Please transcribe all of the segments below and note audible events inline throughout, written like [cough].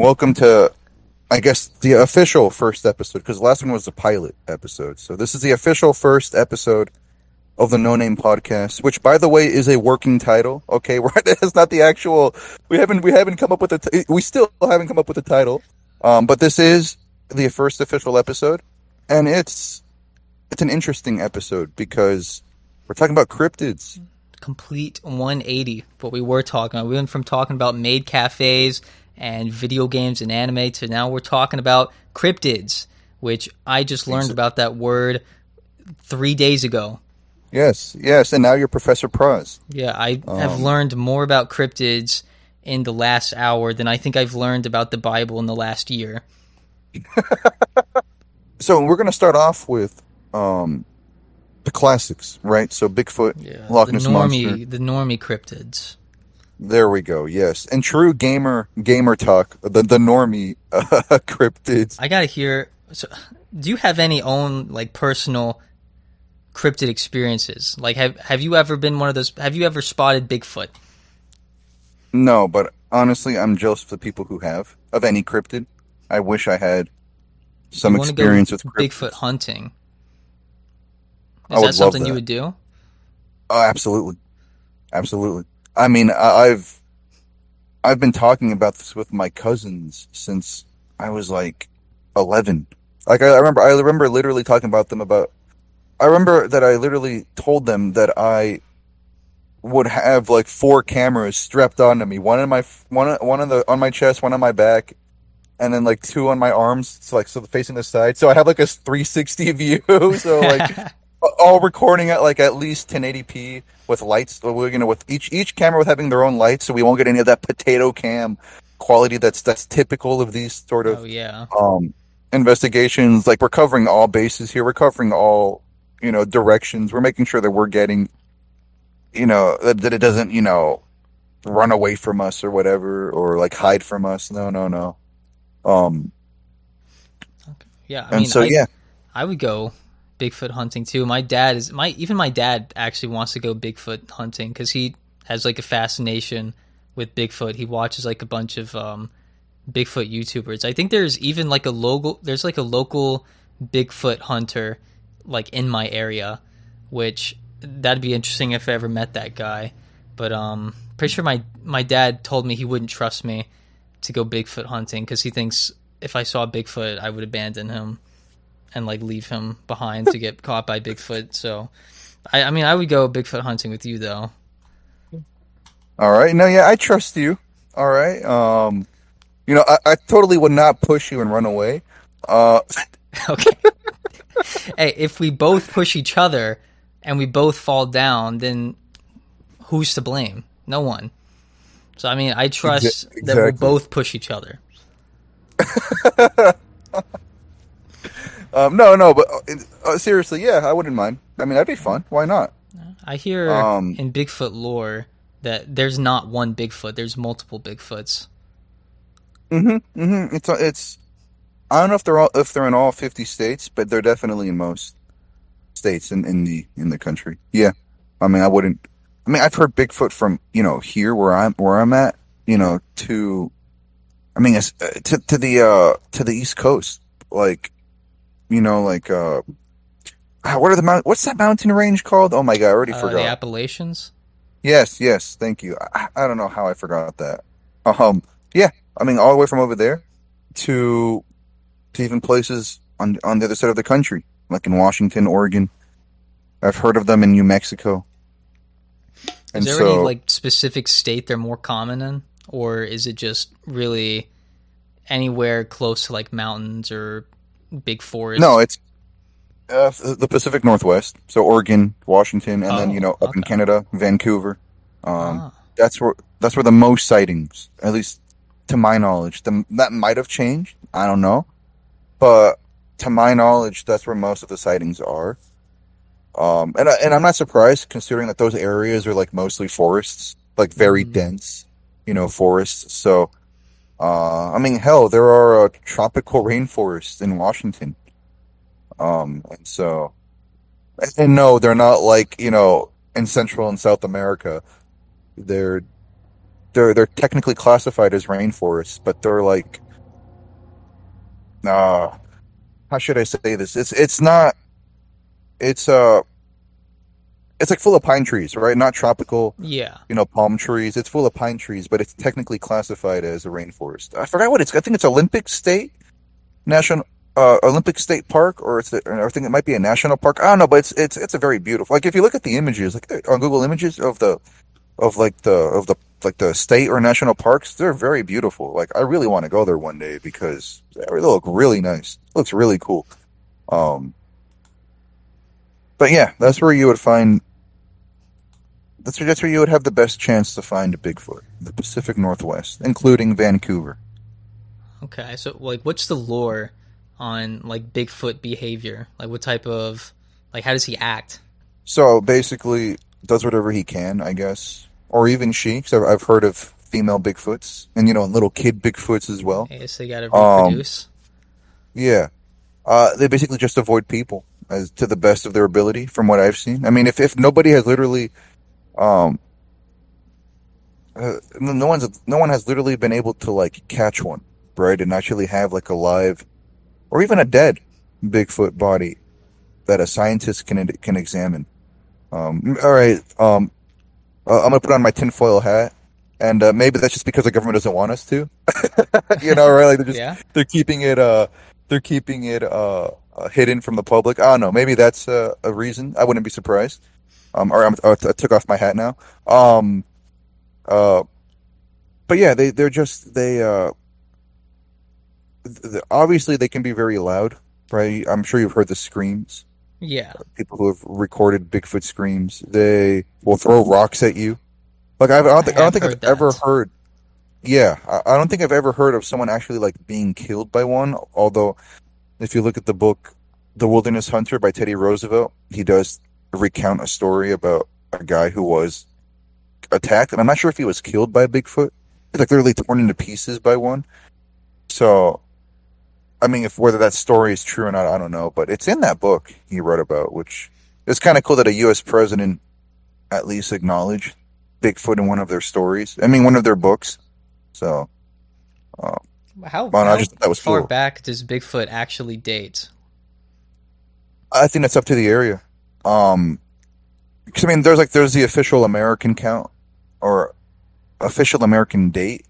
welcome to, I guess, the official first episode because the last one was the pilot episode. So this is the official first episode of the No Name Podcast, which, by the way, is a working title. Okay? [laughs] It's not the actual. We haven't we haven't come up with a. T- we still haven't come up with a title. Um, but this is the first official episode, and it's it's an interesting episode because we're talking about cryptids. Complete 180. What we were talking about. We went from talking about maid cafes and video games and anime to now we're talking about cryptids, which I just learned about that word three days ago. Yes, yes, and now you're Professor Praz. Yeah, I have learned more about cryptids in the last hour than I think I've learned about the Bible in the last year. [laughs] So we're gonna start off with um, the classics, right? So Bigfoot, Yeah, Loch the normie, monster. the normie cryptids. There we go. Yes, and true gamer gamer talk. The the normie [laughs] uh, cryptids. I gotta hear. So, do you have any own like personal cryptid experiences? Like, have have you ever been one of those? Have you ever spotted Bigfoot? No, but honestly, I'm jealous of the people who have of any cryptid. I wish I had some You experience with cryptids. Bigfoot hunting. I Is would that something that. you would do? Oh, absolutely, absolutely. I mean, I've I've been talking about this with my cousins since I was like eleven. Like I, I remember, I remember literally talking about them about. I remember that I literally told them that I would have like four cameras strapped onto me, one in my one one on the on my chest, one on my back, and then like two on my arms, so like so facing the side. So I have like a 360 [laughs] view. So like [laughs] all recording at like at least 1080p with lights. We're you know with each each camera with having their own lights, so we won't get any of that potato cam quality that's that's typical of these sort of oh yeah. um investigations. Like we're covering all bases here. We're covering all you know directions. We're making sure that we're getting you know that, that it doesn't you know run away from us or whatever or like hide from us. No, no, no. Um Yeah. I and mean, so I, yeah. I would go Bigfoot hunting too. My dad is my even my dad actually wants to go Bigfoot hunting because he has like a fascination with Bigfoot. He watches like a bunch of um, Bigfoot YouTubers. I think there's even like a local there's like a local Bigfoot hunter like in my area, which that'd be interesting if I ever met that guy. But um, pretty sure my my dad told me he wouldn't trust me to go Bigfoot hunting because he thinks if I saw Bigfoot, I would abandon him and like leave him behind to get caught by Bigfoot. So, I, I mean, I would go Bigfoot hunting with you though. All right. No, yeah, I trust you. All right. Um, you know, I, I totally would not push you and run away. Uh, [laughs] Okay. hey, if we both push each other and we both fall down, then who's to blame? No one. So I mean, I trust Exa- that we'll both push each other. [laughs] um, no, no, but uh, uh, seriously, yeah, I wouldn't mind. I mean, that'd be fun. Why not? I hear Um, in Bigfoot lore that there's not one Bigfoot. There's multiple Bigfoots. Mm-hmm. Mm-hmm. It's uh, it's. I don't know if they're all if they're in all fifty states, but they're definitely in most states in, in the in the country. Yeah. I mean, I wouldn't. I mean, I've heard Bigfoot from you know here where I'm where I'm at. You know to. I mean, uh, to to the uh to the East Coast, like, you know, like uh, ah, what are the mount? What's that mountain range called? Oh my god, I already Uh, forgot. the Appalachians. Yes, yes, thank you. I, I don't know how I forgot that. Um, yeah, I mean, all the way from over there to to even places on on the other side of the country, like in Washington, Oregon. I've heard of them in New Mexico. Is there any like specific state they're more common in, or is it just really anywhere close to like mountains or big forests? no, it's uh, the Pacific Northwest, so Oregon, Washington, and then Oh, you know up in. Canada, Vancouver. Um, Ah, that's where that's where the most sightings, at least to my knowledge. The, that might have changed. I don't know, but to my knowledge, that's where most of the sightings are. Um, and I, and I'm not surprised considering that those areas are like mostly forests, like very Mhm. dense, you know, forests. So, uh, I mean, hell, there are uh, tropical rainforests in Washington. Um, and so, and no, they're not like you know in Central and South America they're they're they're technically classified as rainforests, but they're like uh, how should I say this? It's it's not. It's uh. It's like full of pine trees, right? Not tropical, Yeah. you know, palm trees. It's full of pine trees, but it's technically classified as a rainforest. I forgot what it's. I think it's Olympic State National uh, Olympic State Park, or it's. The, or I think it might be a national park. I don't know, but it's it's it's a very beautiful. Like if you look at the images, like on Google Images of the of like the of the like the state or national parks, they're very beautiful. Like I really want to go there one day because they look really nice. It looks really cool. Um, but yeah, that's where you would find. That's where, that's where you would have the best chance to find a Bigfoot, the Pacific Northwest, including Vancouver. Okay. So like what's the lore on like Bigfoot behavior? Like what type of like how does he act? So basically, does whatever he can, I guess, or even she. Because I've, I've heard of female Bigfoots, and you know, little kid Bigfoots as well. I guess they gotta Um, reproduce. Yeah. Uh, they basically just avoid people as to the best of their ability, from what I've seen. I mean, if, if nobody has literally, um, uh, no one's no one has literally been able to like catch one, right, and actually have like a live, or even a dead Bigfoot body that a scientist can can examine. Um, all right, um, uh, I'm gonna put on my tinfoil hat, and uh, maybe that's just because the government doesn't want us to, [laughs] you know, right? Like they're just yeah. they're keeping it uh they're keeping it uh, uh hidden from the public. I don't know. Maybe that's uh, a reason. I wouldn't be surprised. Um, or I'm, I took off my hat now. Um, uh, but yeah, they they're just they uh, th- obviously they can be very loud, right? I'm sure you've heard the screams. Yeah. People who have recorded Bigfoot screams, they will throw rocks at you. Like I've, I don't think I, I don't think I've heard ever heard. Yeah, I, I don't think I've ever heard of someone actually like being killed by one. Although, if you look at the book "The Wilderness Hunter" by Teddy Roosevelt, he does recount a story about a guy who was attacked, and I'm not sure if he was killed by a Bigfoot. He's like literally torn into pieces by one. So, I mean, if whether that story is true or not, I don't know. But it's in that book he wrote about, which is kind of cool that a U.S. president at least acknowledged Bigfoot in one of their stories. I mean, one of their books. So, uh, How, Well, no, I how just that was far cool. back does Bigfoot actually date? I think that's up to the area. Um, 'cause, I mean, there's like there's the official American count or official American date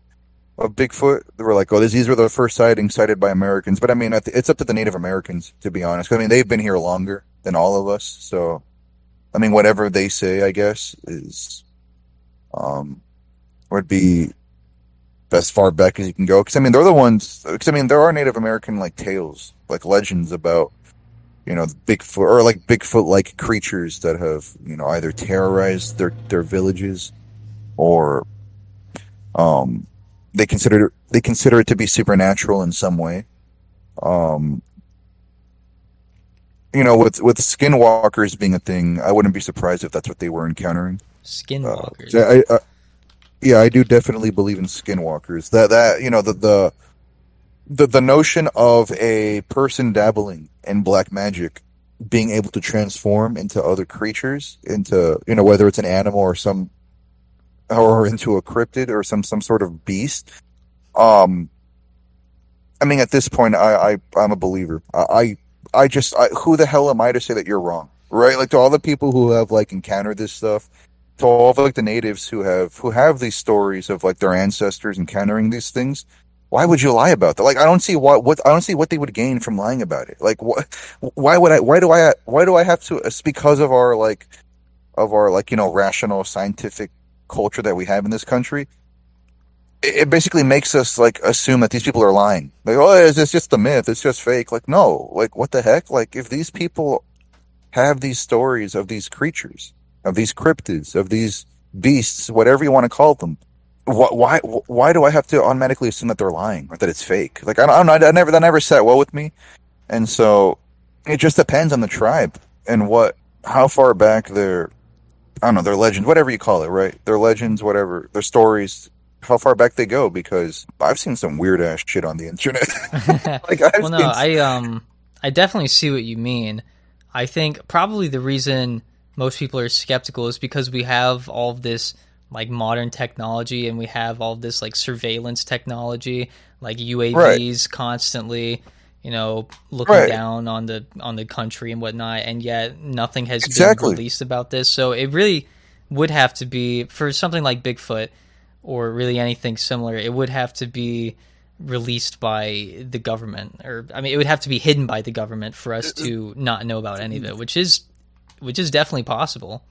of Bigfoot. They were like, oh, these these were the first sightings cited by Americans. But I mean, it's up to the Native Americans to be honest. I mean, they've been here longer than all of us. So, I mean, whatever they say, I guess is um would be as far back as you can go. Because I mean, they're the ones. Because I mean, there are Native American like tales, like legends about you know Bigfoot or like Bigfoot like creatures that have you know either terrorized their their villages or um they consider they consider it to be supernatural in some way. Um, you know, with with skinwalkers being a thing, I wouldn't be surprised if that's what they were encountering. Uh, Skinwalkers. yeah, I, I, yeah, I do definitely believe in skinwalkers. That that you know the the the the notion of a person dabbling in black magic being able to transform into other creatures, into you know whether it's an animal or some or into a cryptid or some some sort of beast. Um, I mean, at this point, I, I I'm a believer. I I, just I, who the hell am I to say that you're wrong, right? Like to all the people who have like encountered this stuff to all of like the natives who have who have these stories of like their ancestors encountering these things why would you lie about that? Like i don't see what what i don't see what they would gain from lying about it. Like what why would i why do i why do i have to it's because of our like of our like you know rational scientific culture that we have in this country. It, it basically makes us like assume that these people are lying. Like oh it's, it's just a myth. It's just fake. Like no. Like what the heck? Like if these people have these stories of these creatures of these cryptids, of these beasts, whatever you want to call them. Wh- Why? Why do I have to automatically assume that they're lying or that it's fake? Like I don't, I don't know. I never that never sat well with me, and so it just depends on the tribe and what, how far back their, I don't know, their legends, whatever you call it, right? Their legends, whatever their stories, how far back they go. Because I've seen some weird ass shit on the internet. [laughs] [laughs] like I've well, no, I um, I definitely see what you mean. I think probably the reason most people are skeptical is because we have all of this like modern technology and we have all this like surveillance technology, like UAVs constantly, you know, looking Right. down on the on the country and whatnot, and yet nothing has Exactly. been released about this. So it really would have to be for something like Bigfoot or really anything similar. It would have to be released by the government, or I mean, it would have to be hidden by the government for us uh, uh, to not know about any of it, which is which is definitely possible.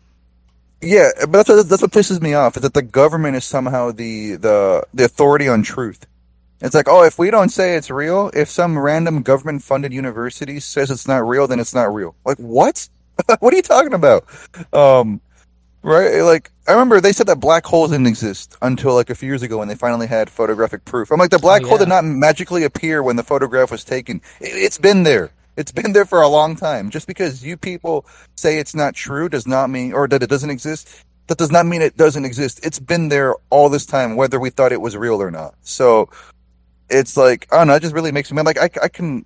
Yeah, but that's what, that's what pisses me off is that the government is somehow the the the authority on truth. It's like, oh, if we don't say it's real, if some random government funded university says it's not real, then it's not real. Like what? [laughs] what are you talking about? Um, right? Like I remember they said that black holes didn't exist until like a few years ago when they finally had photographic proof. I'm like, the black Oh, hole did not magically appear when the photograph was taken. It, it's been there. It's been there for a long time. Just because you people say it's not true does not mean, or that it doesn't exist, that does not mean it doesn't exist. It's been there all this time, whether we thought it was real or not. So it's like, I don't know, it just really makes me, like, I, I can,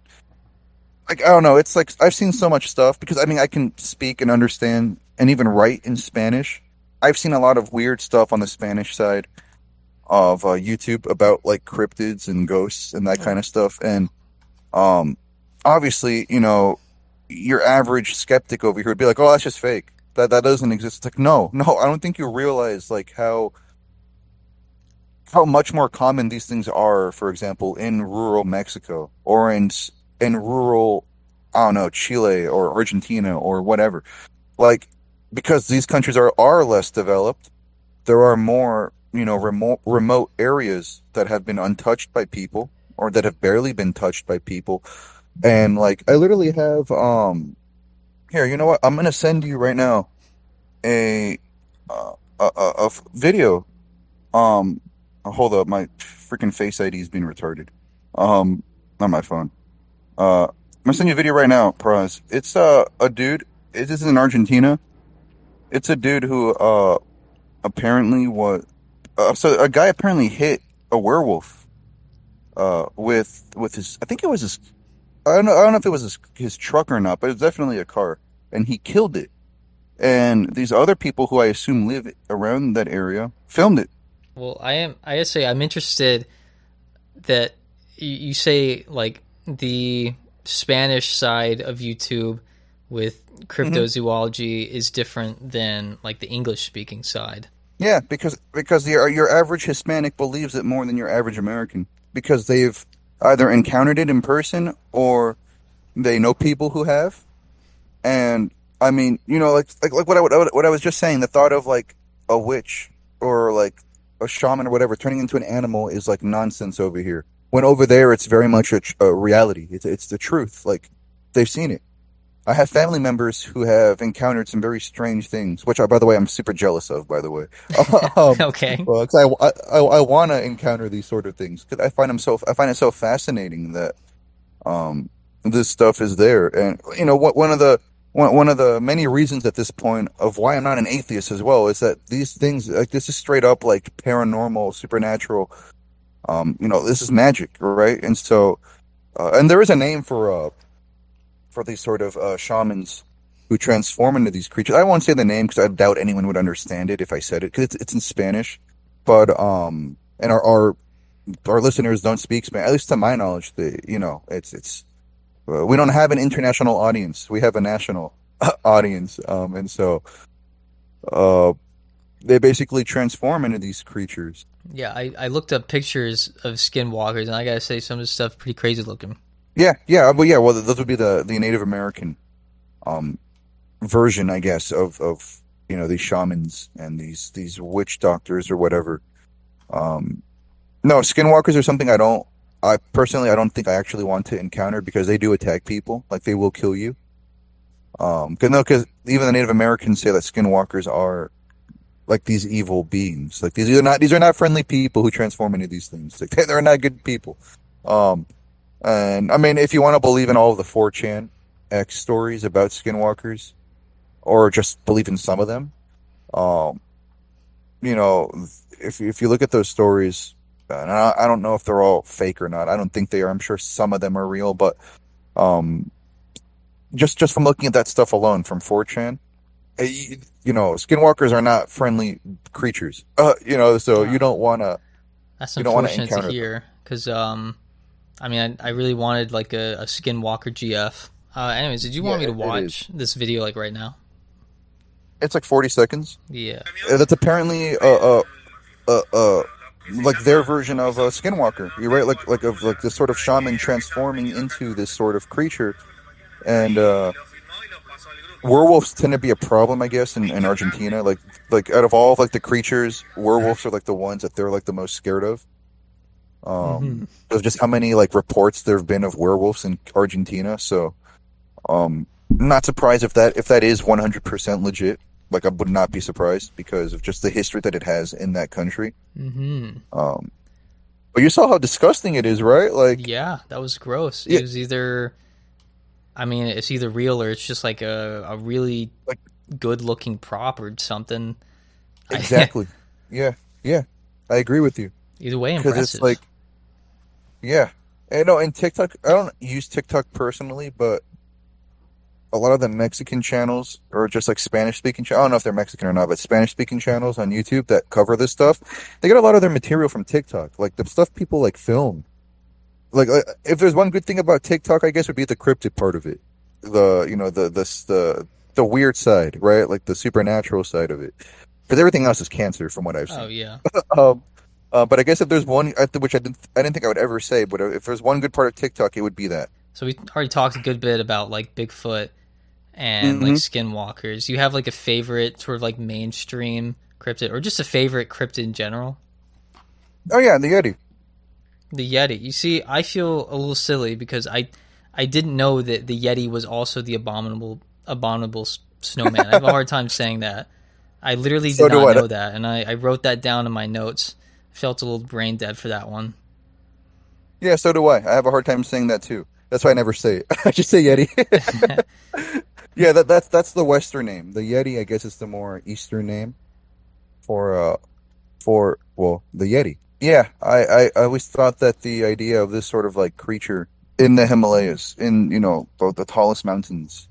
like, I don't know, it's like, I've seen so much stuff because, I mean, I can speak and understand and even write in Spanish. I've seen a lot of weird stuff on the Spanish side of uh, YouTube about like cryptids and ghosts and that kind of stuff. And um, obviously, you know, your average skeptic over here would be like, "Oh, that's just fake. That that doesn't exist." It's like, no, no, I don't think you realize like how how much more common these things are. For example, in rural Mexico or in in rural, I don't know, Chile or Argentina or whatever. Like because these countries are are less developed, there are more you know remote remote areas that have been untouched by people or that have barely been touched by people and like i literally have um here you know what? I'm gonna send you right now a uh, a video. Um hold up my freaking face id is being retarded. Um on my phone. Uh i'm gonna send you a video right now Praz. it's uh a dude it is in argentina. It's a dude who uh apparently was uh, so a guy apparently hit a werewolf uh with with his I think it was his I don't know I don't know if it was his his truck or not but it was definitely a car and he killed it and these other people who I assume live around that area filmed it Well, I am. I say, I'm interested that you, you say like the Spanish side of YouTube with mm-hmm. cryptozoology is different than like the English speaking side. yeah because because your your average Hispanic believes it more than your average American because they've either encountered it in person or they know people who have and I mean, you know, like like like what I what I was just saying, the thought of like a witch or like a shaman or whatever turning into an animal is like nonsense over here. When over there, it's very much a, a reality. It's it's the truth. Like they've seen it. I have family members who have encountered some very strange things, which, I, by the way, I'm super jealous of. By the way, [laughs] um, okay. well, 'cause I, I, I, want to encounter these sort of things because I find them so I find it so fascinating that um, this stuff is there, and you know what one of the one, one of the many reasons at this point of why I'm not an atheist as well is that these things like this is straight up like paranormal, supernatural. Um, you know, this is magic, right? And so, uh, and there is a name for uh for these sort of uh, shamans who transform into these creatures. I won't say the name because I doubt anyone would understand it if I said it because it's, it's in Spanish. But um, and our our our listeners don't speak Spanish. At least to my knowledge, The you know it's it's uh, we don't have an international audience. We have a national [laughs] audience, um, and so uh, they basically transform into these creatures. Yeah, I, I looked up pictures of skinwalkers, and I gotta say, some of the stuff pretty crazy looking. Yeah, yeah, but yeah, well, those would be the the Native American um version, I guess, of of you know these shamans and these these witch doctors or whatever. Um, no, skinwalkers are something I don't. I personally, I don't think I actually want to encounter because they do attack people. Like they will kill you. Um, cause no, because even the Native Americans say that skinwalkers are like these evil beings. Like these are not these are not friendly people who transform into these things. Like [laughs] they're not good people. Um, and I mean, if you want to believe in all of the 4chan X stories about skinwalkers, or just believe in some of them, um, you know, if if you look at those stories, and I, I don't know if they're all fake or not. I don't think they are. I'm sure some of them are real, but um, just just from looking at that stuff alone from 4chan, eh, you, you know, skinwalkers are not friendly creatures. Uh, you know, so you don't want to. That's You don't wanna unfortunate to hear because um, I mean, I, I really wanted like a, a Skinwalker GF. Uh, anyways, did you want Yeah, me to watch this video like right now? It's like 40 seconds. Yeah. Uh, That's apparently uh uh uh, uh like their version of a skinwalker. You're right, like like of like this sort of shaman transforming into this sort of creature, and uh werewolves tend to be a problem, I guess, in, in Argentina. Like like out of all of, like the creatures, werewolves are like the ones that they're like the most scared of. Um, Mhm. of just how many like reports there have been of werewolves in Argentina. So, um, not surprised if that if that is 100% legit. Like I would not be surprised because of just the history that it has in that country. hmm Um, but you saw how disgusting it is, right? Like, Yeah, that was gross. Yeah. It was either, I mean, it's either real or it's just like a, a really Like- good looking prop or something. [laughs] Exactly. yeah, yeah, I agree with you either way, impressive. it's like, yeah, and no, and TikTok. I don't use TikTok personally, but a lot of the Mexican channels or just like Spanish speaking. I don't know if they're Mexican or not, but Spanish speaking channels on YouTube that cover this stuff, they get a lot of their material from TikTok, like the stuff people like film. Like, if there's one good thing about TikTok, I guess would be the cryptid part of it, the you know the the the the weird side, right? Like the supernatural side of it. Because everything else is cancer, from what I've seen. oh yeah, [laughs] Um, uh, but I guess if there's one, which I didn't, I didn't think I would ever say, but if there's one good part of TikTok, it would be that. so we already talked a good bit about like Bigfoot and Mm-hmm. like skinwalkers. You have like a favorite sort of like mainstream cryptid or just a favorite cryptid in general? Oh yeah, the Yeti. The Yeti. You see, I feel a little silly because I I didn't know that the Yeti was also the abominable abominable snowman. I have a hard [laughs] time saying that. I literally did so not know that, and I, I wrote that down in my notes. Felt a little brain dead for that one. Yeah, so do I. I have a hard time saying that too. That's why I never say it. [laughs] I just say Yeti. [laughs] [laughs] yeah, that that's that's the Western name. The Yeti, I guess, is the more Eastern name for uh for well the Yeti. Yeah, I, I I always thought that the idea of this sort of like creature in the Himalayas, in you know the, the tallest mountains,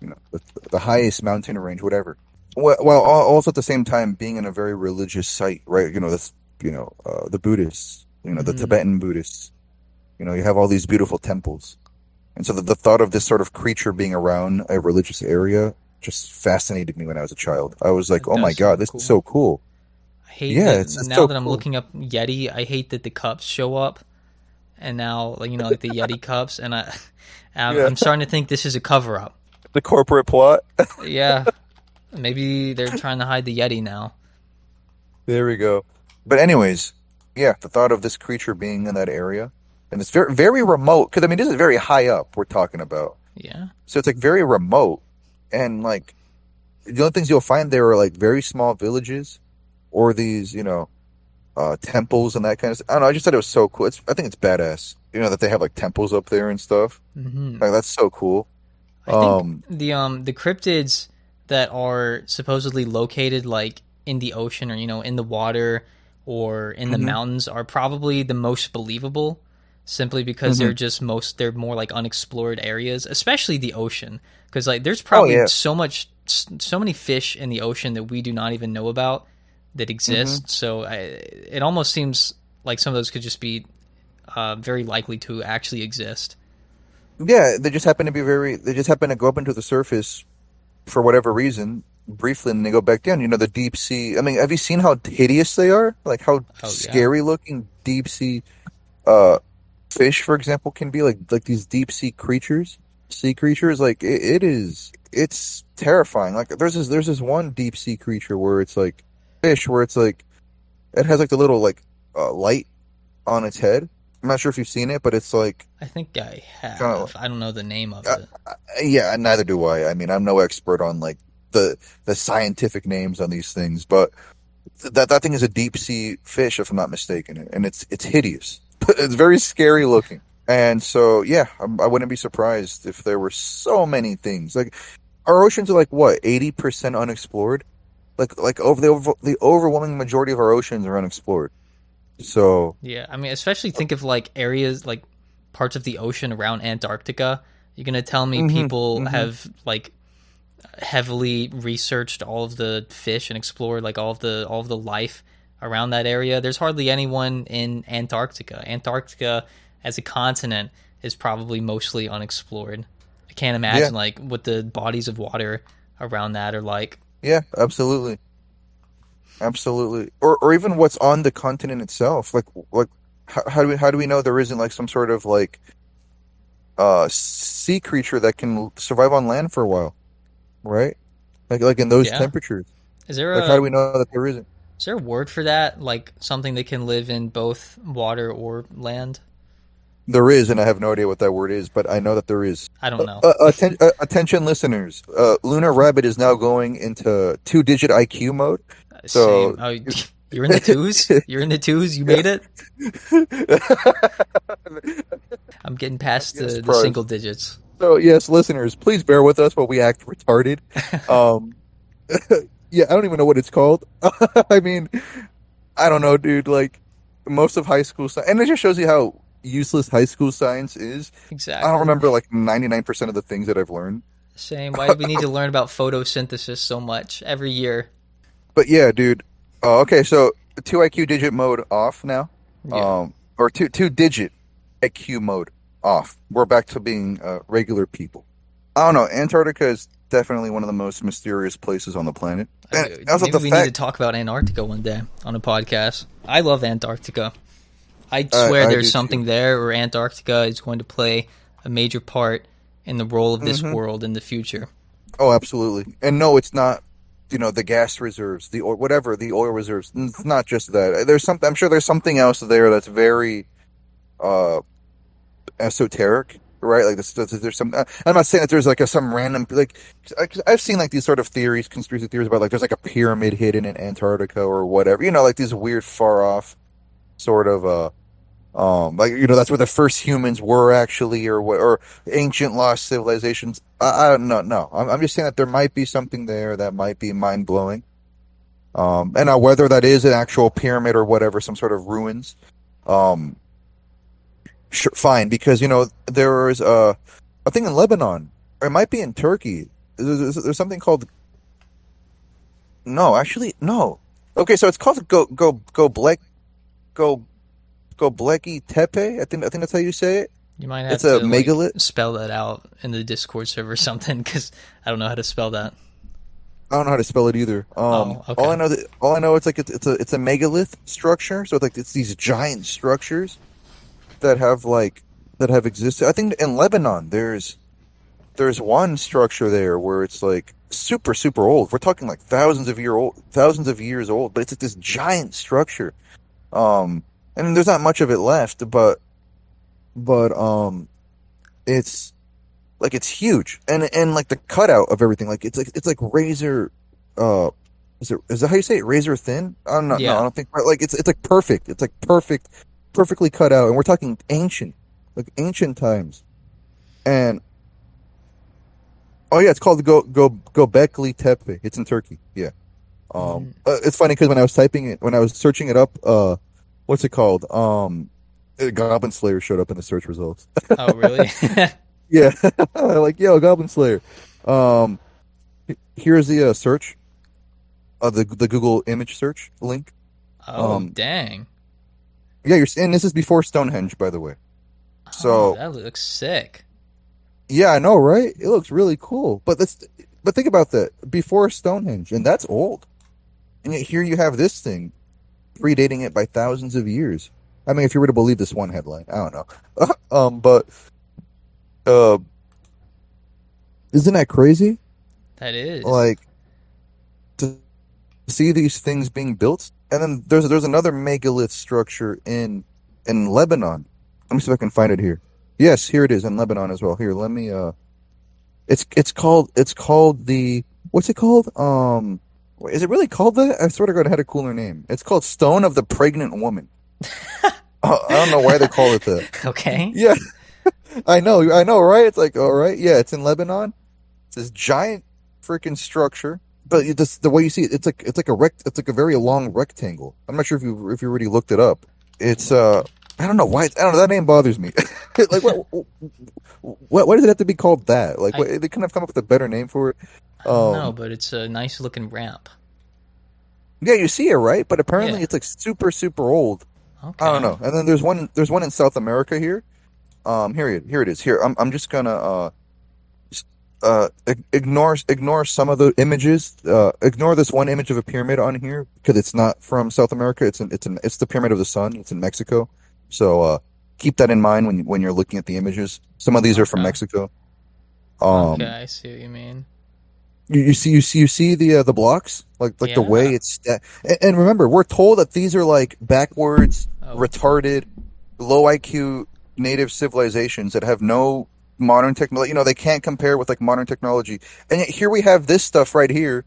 you know the, the highest mountain range, whatever. Well, well, also at the same time being in a very religious site, right? You know, this you know uh, the Buddhists, you know the Mhm. Tibetan Buddhists. You know, you have all these beautiful temples. And so the, the thought of this sort of creature being around a religious area just fascinated me when I was a child. I was like, oh my God, this cool. is so cool. I hate Yeah, that it's- it's now so that I'm cool. looking up Yeti. I hate that the cups show up, and now like, you know like the Yeti [laughs] cups, and I I'm, Yeah. I'm starting to think this is a cover up. The corporate plot. Yeah, [laughs] maybe they're trying to hide the Yeti now. there we go. But anyways, yeah, the thought of this creature being in that area, and it's very, very remote, because I mean, this is very high up we're talking about. Yeah. So it's like very remote, and like the only things you'll find there are like very small villages, or these you know, uh, temples and that kind of. stuff. I don't know. I just thought it was so cool. It's I think it's badass. You know that they have like temples up there and stuff. hmm Like that's so cool. I think Um, the um the cryptids that are supposedly located like in the ocean or you know in the water or in the Mhm. mountains are probably the most believable simply because Mm-hmm. they're just most they're more like unexplored areas especially the ocean because like there's probably Oh, yeah. so much so many fish in the ocean that we do not even know about that exist Mm-hmm. so I, it almost seems like some of those could just be uh, very likely to actually exist yeah, they just happen to be very. They just happen to go up into the surface for whatever reason briefly, and then they go back down. You know, the deep sea. I mean, have you seen how hideous they are? Like how Oh, yeah. scary looking deep sea uh, fish, for example, can be. Like like these deep sea creatures, sea creatures. Like it, it is. It's terrifying. Like there's this there's this one deep sea creature where it's like fish, where it's like it has like the little like uh, light on its head. I'm not sure if you've seen it, but it's like I think I have. Oh. I don't know the name of Uh, it. Uh, Yeah, neither do I. I mean, I'm no expert on like the the scientific names on these things, but that that thing is a deep sea fish, if I'm not mistaken, and it's it's hideous. [laughs] it's very scary looking, and so yeah, I'm, I wouldn't be surprised if there were so many things. Like our oceans are like what eighty percent unexplored. Like like over the over, the overwhelming majority of our oceans are unexplored. So Yeah, I mean, especially think of like areas like parts of the ocean around Antarctica. You're gonna tell me Mhm, people mhm. have like heavily researched all of the fish and explored like all of the all of the life around that area. There's hardly anyone in Antarctica. Antarctica as a continent is probably mostly unexplored. I can't imagine Yeah. like what the bodies of water around that are like. Yeah, absolutely, absolutely. Or or even what's on the continent itself. Like like how, how do we how do we know there isn't like some sort of like uh sea creature that can survive on land for a while, right? Like like in those Yeah. temperatures. Is there Like a how do we know that there isn't? is there a word for that? Like something that can live in both water or land? There is, and I have no idea what that word is, but I know that there is. I don't know. Uh, atten- uh, attention, listeners! Uh, Lunar Rabbit is now going into two-digit IQ mode. so- Same. Oh, [laughs] you're in the twos. [laughs] You're in the twos. You made it. [laughs] I'm getting past the, the single digits. So yes, listeners, please bear with us while we act retarded. [laughs] Um, [laughs] yeah, I don't even know what it's called. [laughs] I mean, I don't know, dude. Like most of high school science, and it just shows you how useless high school science is. Exactly. I don't remember like ninety nine percent of the things that I've learned. Same. Why do we need to learn about photosynthesis so much every year? But yeah, dude. Uh, okay, so two IQ digit mode off now. Yeah. Um, or two two digit IQ mode off. We're back to being uh, regular people. I don't know. Antarctica is definitely one of the most mysterious places on the planet. Uh, And also Maybe we fact, need to talk about Antarctica one day on a podcast. I love Antarctica. I I- swear I there's something there, or Antarctica is going to play a major part in the role of this Mhm. world in the future. oh, absolutely. And no, it's not. You know, the gas reserves, the oil, whatever, the oil reserves. It's not just that. There's something. I'm sure there's something else there that's very uh, esoteric, right? Like this, this- there's some. I'm not saying that there's like a some random like. I- I've seen like these sort of theories, conspiracy theories about like there's like a pyramid hidden in Antarctica or whatever. You know, like these weird far off sort of uh um like you know that's where the first humans were actually or what or ancient lost civilizations i, don't know no I'm, I'm just saying that there might be something there that might be mind-blowing um and now whether that is an actual pyramid or whatever some sort of ruins um sure, fine because you know there is a a thing in lebanon or it might be in turkey there's, there's- something called no actually no okay so it's called go go go black go Gobekli Tepe. I think I think that's how you say it. You might have It's to a like, megalith. spell that out in the Discord server or [laughs] something because I don't know how to spell that. I don't know how to spell it either. Um, Oh, okay. all I know that all I know it's like it's, it's a it's a megalith structure. So it's like it's these giant structures that have like that have existed. I think in Lebanon there's there's one structure there where it's like super super old. We're talking like thousands of year old, thousands of years old, but it's like this giant structure. Um, and there's not much of it left, but but um, it's like it's huge, and and like the cutout of everything, like it's like it's like razor. Uh, is it is that how you say it? Razor thin? I don't know. Yeah. No, I don't think like it's it's like perfect. It's like perfect, perfectly cut out, and we're talking ancient, like ancient times, and oh yeah, it's called Go Go Gobekli Tepe. It's in Turkey. Yeah. Um, uh, it's funny because when I was typing it, when I was searching it up, uh, what's it called? Um, uh, Goblin Slayer showed up in the search results. Oh, really? [laughs] [laughs] Yeah, [laughs] like yo, Goblin Slayer. Um, here's the uh, search, uh, the the Google image search link. oh, Um, dang. Yeah, you're and this is before Stonehenge, by the way. oh, so- that looks sick. Yeah, I know, right? It looks really cool, but that's but think about that before Stonehenge, and that's old, and yet here you have this thing predating it by thousands of years. I mean, if you were to believe this one headline, I don't know, [laughs] um, but uh, isn't that crazy? That is. like to see these things being built and then there's there's another megalith structure in in Lebanon. Let me see if I can find it here. Yes here it is in Lebanon as well. Here let me uh it's it's called it's called the what's it called? Um wait, is it really called that? I swear to God it had a cooler name. It's called Stone of the Pregnant Woman. [laughs] Uh, I don't know why they call it that. Okay. yeah, [laughs] I know, I know, right? It's like, all right, yeah, it's in Lebanon. It's this giant freaking structure, but just the way you see it, it's like it's like a rect, it's like a very long rectangle. I'm not sure if you if you already looked it up. It's uh, I don't know why. It's, I don't know. That name bothers me. [laughs] like, what, what, why does it have to be called that? Like, I- what, they couldn't have come up with a better name for it. I don't Um, know, but it's a nice looking ramp. Yeah, you see it, right? But apparently, Yeah. it's like super, super old. Okay. I don't know. And then there's one there's one in South America here. Um, here it here it is. Here I'm I'm just gonna uh uh ignore ignore some of the images. Uh, ignore this one image of a pyramid on here because it's not from South America. It's an, it's an, it's the pyramid of the sun. It's in Mexico. So uh, keep that in mind when when you're looking at the images. Some of these are from Mexico. Um, okay, I see what you mean. you, you see you see you see the uh, the blocks like like the way it's sta- and, and remember we're told that these are like backwards Oh. retarded low iq native civilizations that have no modern technology you know they can't compare with like modern technology and yet here we have this stuff right here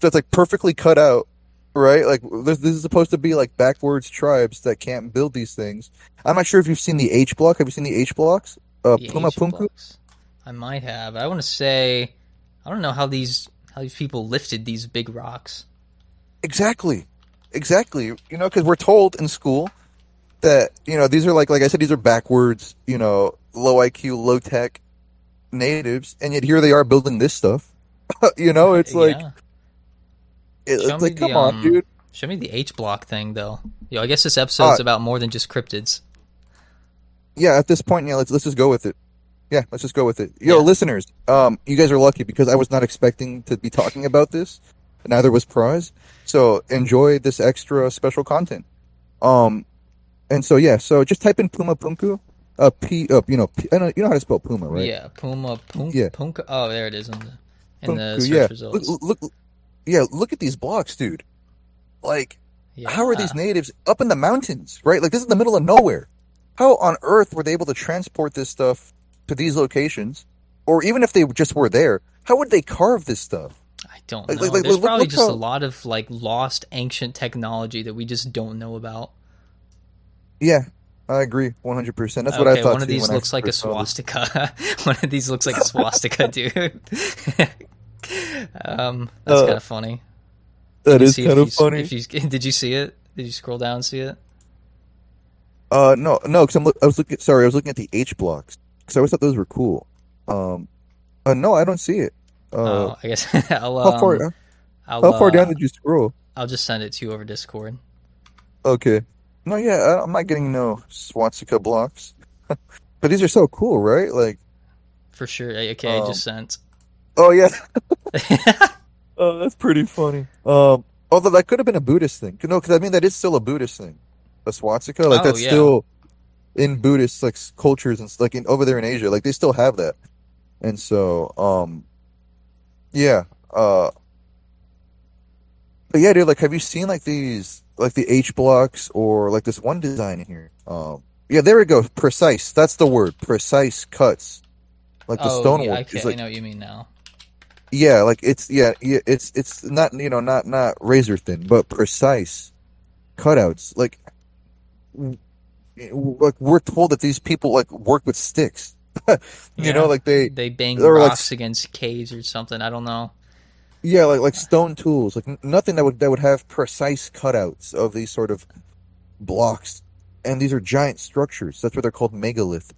that's like perfectly cut out right like this, this is supposed to be like backwards tribes that can't build these things i'm not sure if you've seen the h block have you seen the h blocks uh The puma H punku blocks? I might have. I want to say, I don't know how these how these people lifted these big rocks. Exactly, exactly. You know, because we're told in school that you know these are like like I said, these are backwards, you know, low IQ, low tech natives, and yet here they are building this stuff. [laughs] you know, it's like Yeah. it- it's like the, come on, um, dude. Show me the H block thing though. Yo, I guess this episode's Uh, about more than just cryptids. Yeah, at this point, yeah, let's let's just go with it. Yeah, let's just go with it. Yo, Yeah. listeners, um, you guys are lucky because I was not expecting to be talking about this. Neither was Prize. So enjoy this extra special content. Um, and so yeah, so just type in Puma Punku. Uh, P. Uh, you know, P, I know you know how to spell Puma, right? Yeah, Puma, Punk, Yeah. Punka. Oh, there it is in the in the search yeah. results. Look, look, yeah, look at these blocks, dude. Like, how are these natives up in the mountains, right? Like, this is the middle of nowhere. How on earth were they able to transport this stuff to these locations? Or even if they just were there, how would they carve this stuff? I don't Like- know. like- like, There's look- probably look just a lot of like lost ancient technology that we just don't know about. Yeah, I agree, one hundred percent. That's what I thought. one of these I looks like a first saw this. swastika. [laughs] one of these looks like a swastika, dude. [laughs] um, that's Uh, kind of funny. That is kind of funny. You [laughs] did you see it? Did you scroll down and see it? Uh, no, no, because I'm I was looking. Sorry, I was looking at the H blocks because I always thought those were cool. Um, uh, no, I don't see it. Uh, oh, I guess I'll how far? um, I'll, how far uh, down did you scroll? I'll just send it to you over Discord. Okay. No, yeah, I, I'm not getting no swastika blocks. [laughs] but these are so cool, right? Like, For sure. Okay, I Um, just sent. oh yeah, [laughs] [laughs] oh that's pretty funny. Um, although that could have been a Buddhist thing. No, because I mean that is still a Buddhist thing. A swastika, like Oh, that's yeah. still in Buddhist like cultures and like in over there in Asia, like they still have that. And so, um, yeah, uh, but yeah, dude, like, have you seen like these, like the H blocks or like this one design in here? Um, yeah, there we go. Precise. That's the word. Precise cuts. Like the oh, stonework yeah, is like I know what you mean now. yeah, like it's yeah, yeah, it's it's not you know not not razor thin, but precise cutouts. Like, w- like we're told that these people like work with sticks. [laughs] you Yeah. know, like they They bang or, like, rocks against caves or something. I don't know. Yeah, like like stone tools, like nothing that would that would have precise cutouts of these sort of blocks. And these are giant structures. That's why they're called megalith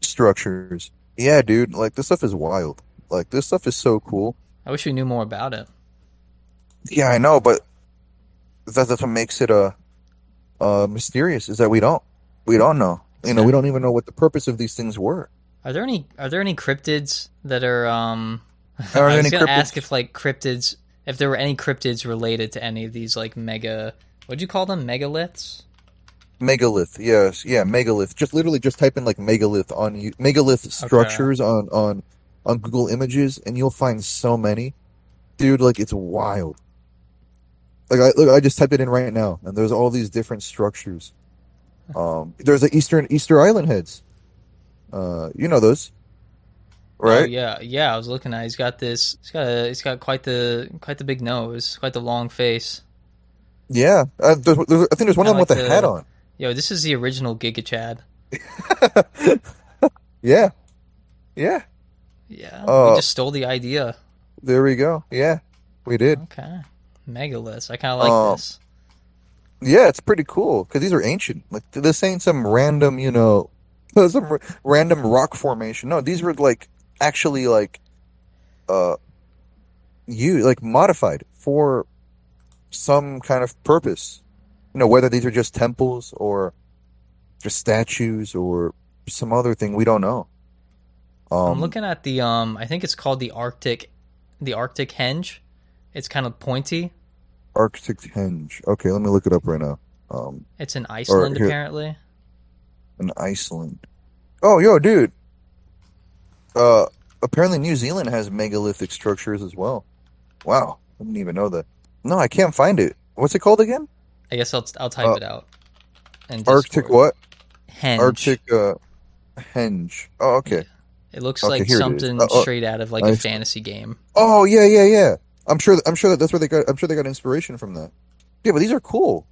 structures. Yeah, dude, like this stuff is wild. Like this stuff is so cool. I wish we knew more about it. Yeah, I know, but that, that's what makes it uh, uh mysterious is that we don't we don't know. You know, we don't even know what the purpose of these things were. Are there any are there any cryptids that are um Are there I was gonna ask if like cryptids if there were any cryptids related to any of these like mega what'd you call them? Megaliths? Megalith, yes, yeah, megalith. Just literally just type in like megalith on you megalith structures on on on Google Images, and you'll find so many, dude. Like it's wild. Like I look, I just typed it in right now, and there's all these different structures. [laughs] Um, there's the Eastern Easter Island heads. Uh, you know those, Oh right? yeah, yeah, I was looking at he's got this he's got a he's got quite the quite the big nose, quite the long face. Yeah, uh, there's, there's, I think there's one of them Kinda with a like hat on. Yo, this is the original Giga Chad. [laughs] yeah, yeah. Yeah. Uh, we just stole the idea. There we go. Yeah, we did. Okay. Megaliths. I kinda like Uh, this. Yeah, it's pretty cool because these are ancient. Like this ain't some random, you know, [laughs] some r- random rock formation. No, these were like actually like, uh, you like modified for some kind of purpose. you know, whether these are just temples or just statues or some other thing we don't know. Um, I'm looking at the um. I think it's called the Arctic, the Arctic henge. It's kind of pointy. Arctic henge. Okay, let me look it up right now. Um, It's in Iceland apparently. in Iceland. Oh, yo, dude. Uh, apparently New Zealand has megalithic structures as well. Wow, I didn't even know that. No, I can't find it. What's it called again? I guess I'll I'll type Uh, it out. in Arctic what? Henge. Arctic uh, henge. Oh, okay. It looks Okay, like here it is. something Uh, uh, straight out of like a fantasy game. Oh, yeah, yeah, yeah. I'm sure. I'm sure that that's where they got. I'm sure they got inspiration from that. Yeah, but these are cool.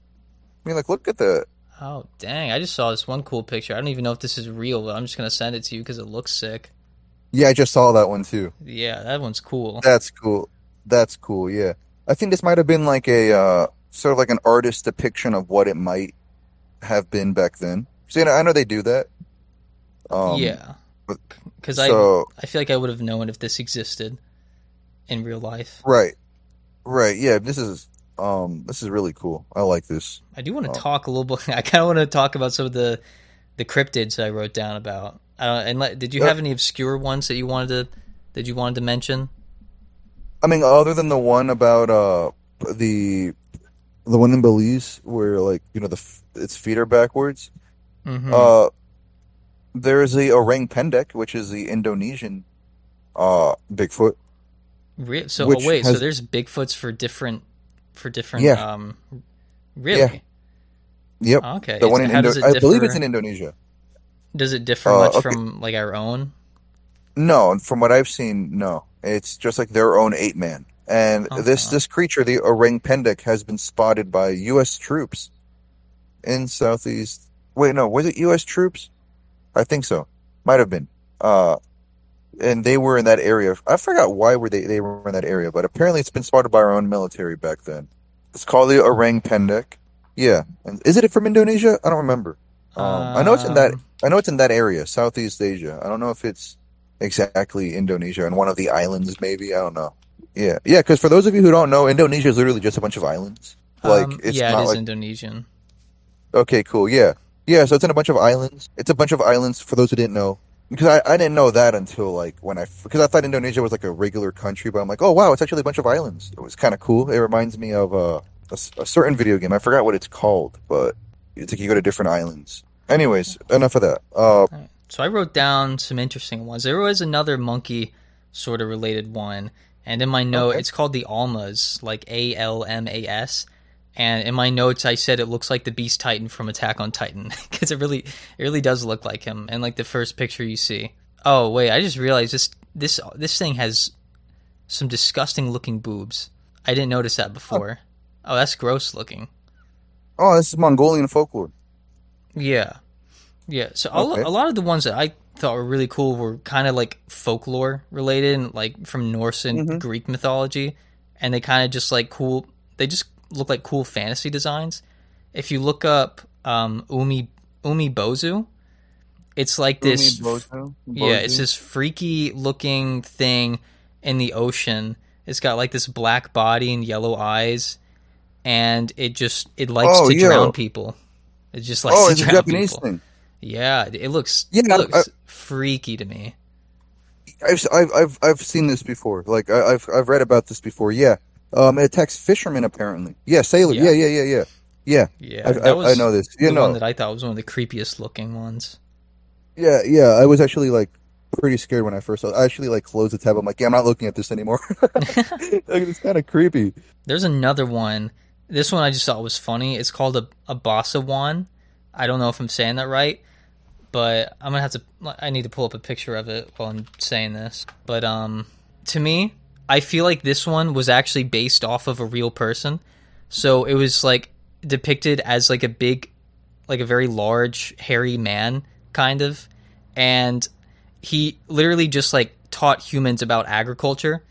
I mean, like, look at that. Oh dang! I just saw this one cool picture. I don't even know if this is real, but I'm just gonna send it to you because it looks sick. Yeah, I just saw that one too. Yeah, that one's cool. That's cool. That's cool. Yeah, I think this might have been like a uh, sort of like an artist depiction of what it might have been back then. So you know, I know they do that. Um, yeah, because I So I feel like I would have known if this existed in real life. right, right. Yeah, this is um, this is really cool. I like this. I do want to Oh. talk a little bit. [laughs] I kind of want to talk about some of the the cryptids I wrote down about. And let, did you have any obscure ones that you wanted to that you wanted to mention? I mean, other than the one about uh the the one in Belize where like you know the its feet are backwards. hmm Uh, there is the orang pendek, which is the Indonesian uh Bigfoot. Re- so oh wait, so there's Bigfoots for different for different. Yeah. Um, really? Yep, Okay. the It's- one in Indo- I believe it's in Indonesia. Does it differ Uh, much okay. from like our own? No, from what I've seen, no. It's just like their own ape man. And this Okay. this creature, the orang pendek, has been spotted by U.S. troops in southeast. Wait, no, was it U.S. troops? I think so. Might have been. Uh, and they were in that area. I forgot why were they they were in that area, but apparently it's been spotted by our own military back then. It's called the orang pendek. Yeah, and is it from Indonesia? I don't remember. Um, I know it's in that. Um, I know it's in that area, Southeast Asia. I don't know if it's exactly Indonesia and one of the islands, maybe. I don't know. Yeah, yeah. Because for those of you who don't know, Indonesia is literally just a bunch of islands. Like um, it's yeah, not it is like Indonesian. okay, cool. Yeah, yeah. So it's in a bunch of islands. It's a bunch of islands. For those who didn't know, because I, I didn't know that until like when I because I thought Indonesia was like a regular country, but I'm like, oh wow, it's actually a bunch of islands. It was kind of cool. It reminds me of uh, a, a certain video game. I forgot what it's called, but it's like you go to different islands. Anyways, enough of that. Uh, So I wrote down some interesting ones. There was another monkey sort of related one, and in my note Okay. it's called the Almas, like A L M A S. And in my notes I said it looks like the Beast Titan from Attack on Titan [laughs] because it really it really does look like him. And like the first picture you see. Oh wait, I just realized this this this thing has some disgusting looking boobs. I didn't notice that before. Oh, that's gross looking. oh, this is Mongolian folklore. Yeah, yeah. So a, Okay. a lot of the ones that I thought were really cool were kind of like folklore related, and like from Norse and Mhm. Greek mythology, and they kind of just like cool. They just look like cool fantasy designs. If you look up um, Umi Umi Bozu, it's like this. Bozo? Yeah, it's this freaky looking thing in the ocean. It's got like this black body and yellow eyes, and it just it likes Oh, to yeah. drown people. It just likes oh, to it's a drown Japanese people. thing. Yeah, it looks Yeah, it I- looks freaky to me. I've, I've I've I've seen this before. Like I, I've I've read about this before. Yeah, um, it attacks fishermen apparently. Yeah, sailor. Yeah. Yeah, yeah, yeah, yeah, yeah. Yeah, I, that I, was I know this. the You know, one that I thought was one of the creepiest looking ones. yeah, yeah. I was actually like pretty scared when I first saw. it. I actually like closed the tab. I'm like, yeah, I'm not looking at this anymore. [laughs] like, it's kind of creepy. There's another one. This one I just thought was funny. It's called a a Basajaun. I don't know if I'm saying that right, but I'm gonna have to. I need to pull up a picture of it while I'm saying this. But um, to me, I feel like this one was actually based off of a real person. So it was like depicted as like a big, like a very large, hairy man, kind of, and he literally just like taught humans about agriculture.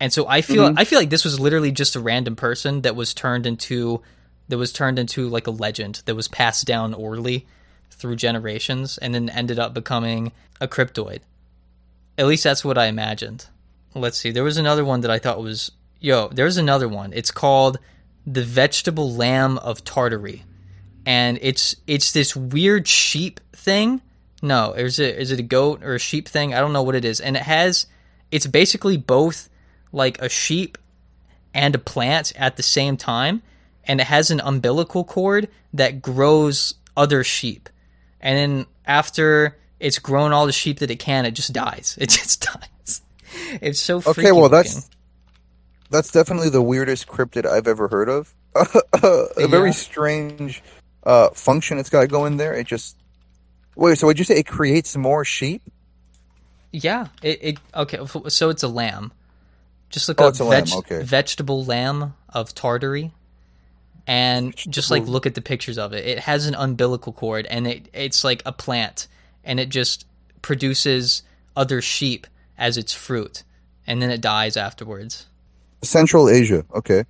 And so I feel Mhm. I feel like this was literally just a random person that was turned into that was turned into like a legend that was passed down orally through generations and then ended up becoming a cryptoid. At least that's what I imagined. Let's see. There was another one that I thought was yo, there's another one. It's called the vegetable lamb of Tartary, and it's it's this weird sheep thing. No, is it is it a goat or a sheep thing? I don't know what it is, and it has it's basically both like a sheep and a plant at the same time, and it has an umbilical cord that grows other sheep, and then after it's grown all the sheep that it can, it just dies. [laughs] It just dies. It's so Okay, well looking. that's that's definitely the weirdest cryptid I've ever heard of. [laughs] a very Yeah. strange uh, function it's got going there. It just wait. So would you say it creates more sheep? Yeah, it, it okay. So it's a lamb. Just look Oh, up it's a lamb, veg- okay. vegetable lamb of Tartary, and just like look at the pictures of it. It has an umbilical cord, and it it's like a plant, and it just produces other sheep as its fruit, and then it dies afterwards. Central Asia. Okay.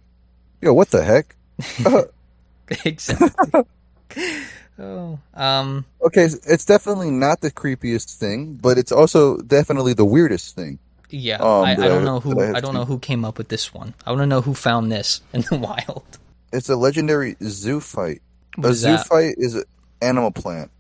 Yo, what the heck? [laughs] [laughs] exactly. [laughs] oh, um, Okay, it's definitely not the creepiest thing, but it's also definitely the weirdest thing. Yeah. Um, I, I don't know who I I don't know who came up with this one. I want to know who found this [laughs] in the wild. It's a legendary zoophyte. What a is that? zoophyte is an animal plant.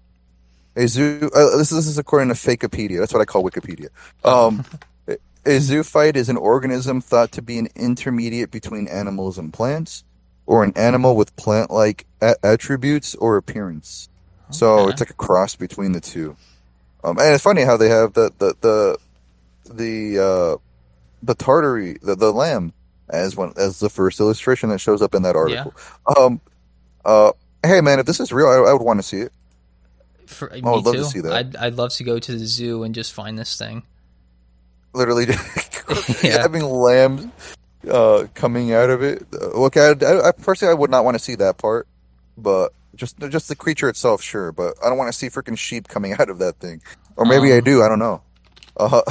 A zoo. Uh, this, this is according to Fakepedia. That's what I call Wikipedia. Um, [laughs] a zoophyte is an organism thought to be an intermediate between animals and plants, or an animal with plant-like a- attributes or appearance. So it's like a cross between the two. Um, and it's funny how they have the the the the uh, the Tartary, the, the lamb, as one as the first illustration that shows up in that article. Um, uh, hey man, if this is real, I, I would want to see it. For, I would love to see that. I'd, I'd love to go to the zoo and just find this thing. Literally, [laughs] [laughs] Yeah. having lambs uh, coming out of it. Uh, Okay, I, I, I personally I would not want to see that part, but just just the creature itself, sure. But I don't want to see freaking sheep coming [laughs] out of that thing, or maybe I Um. do. I don't know. Uh,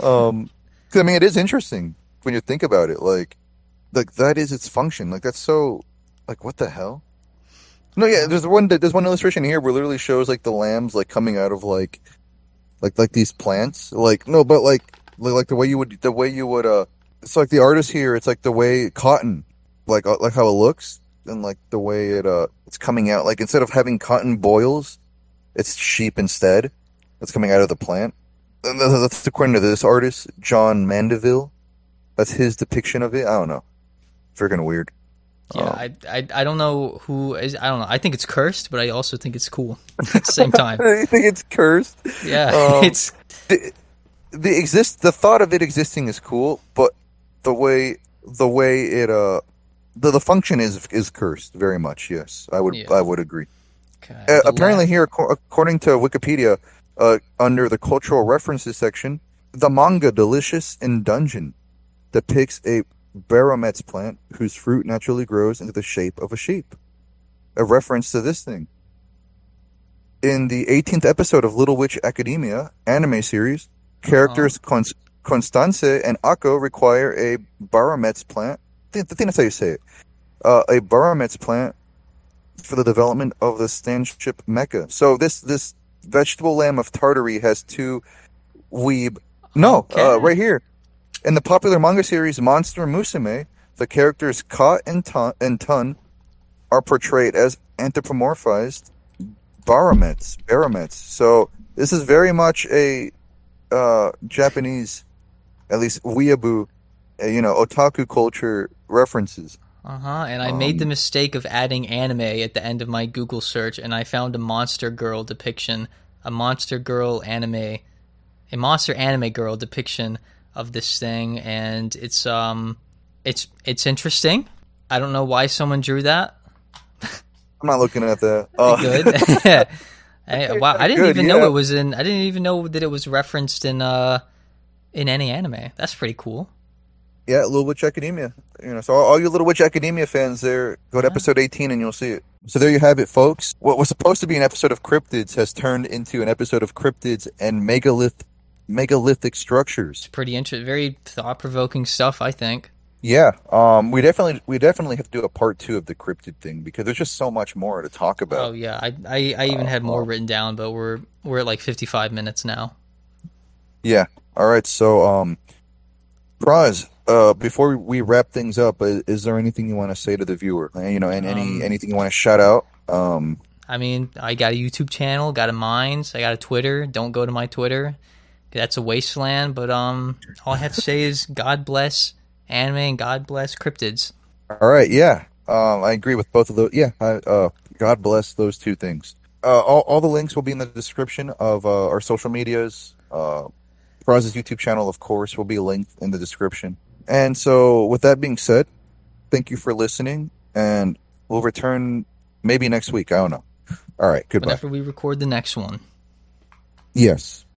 um, I mean, it is interesting when you think about it. Like, like that is its function. Like that's so. Like what the hell? No, yeah. There's one. There's one illustration here where it literally shows like the lambs like coming out of like, like like these plants. Like no, but like like, like the way you would the way you would uh. It's like the artist here. It's like the way cotton, like uh, like how it looks, and like the way it uh it's coming out. Like instead of having cotton bolls, it's sheep instead. That's coming out of the plant. That's- according to this artist, John Mandeville. That's his depiction of it. I don't know. Freaking weird. Yeah, Oh. I, I I don't know who is. I don't know. I think it's cursed, but I also think it's cool [laughs] at the same time. [laughs] I think it's cursed. Yeah, [laughs] Um, it's the, the exist the thought of it existing is cool, but the way the way it uh the, the function is is cursed very much. Yes, I would Yeah. I would agree. okay, Uh, apparently, here according to Wikipedia, uh, under the cultural references section, the manga "Delicious in Dungeon" depicts a barometz plant whose fruit naturally grows into the shape of a sheep. A reference to this thing. In the 18th episode of Little Witch Academia anime series, characters Cons- Constance and Akko require a barometz plant. I think, I that's how you say it. Uh, a barometz plant for the development of the stanship mecha. So this this vegetable lamb of Tartary has two weeb. No, Okay. uh, right here in the popular manga series Monster Musume, the characters Ka and Tun, and Tun are portrayed as anthropomorphized barometz. Barometz. So this is very much a uh, Japanese, at least weeaboo, uh, you know, otaku culture references. Uh huh. And I made the Um, mistake of adding anime at the end of my Google search, and I found a monster girl depiction, a monster girl anime, a monster anime girl depiction of this thing, and it's um, it's it's interesting. I don't know why someone drew that. [laughs] I'm not looking at that. [laughs] Uh, Good. [laughs] I, wow, I didn't Good, even know it was in. I didn't even know that it was referenced in uh, in any anime. That's pretty cool. Yeah, Little Witch Academia. You know, so all, all you Little Witch Academia fans there, go to Yeah. episode 18 and you'll see it. So there you have it, folks. What was supposed to be an episode of cryptids has turned into an episode of cryptids and megalith megalithic structures. Pretty interesting. Very thought provoking stuff. I think. Yeah, um, we definitely we definitely have to do a part two of the cryptid thing because there's just so much more to talk about. Oh yeah, I, I, I even had more Uh, written down, but we're we're at like fifty five minutes now. Yeah. All right. So, um, Praz, uh, before we wrap things up, is, is there anything you want to say to the viewer? Uh, You know, and any Um, anything you want to shout out? Um, I mean, I got a YouTube channel, got a Minds, I got a Twitter. Don't go to my Twitter. That's a wasteland. But um, all I have to say is God bless anime and God bless cryptids. all right, yeah, um, I agree with both of those. Yeah, I, uh, God bless those two things. Uh, all, all the links will be in the description of uh, our social medias. Uh, Praz's YouTube channel, of course, will be linked in the description. And so, with that being said, thank you for listening, and we'll return maybe next week. I don't know. All right, goodbye. Whenever we record the next one. Yes.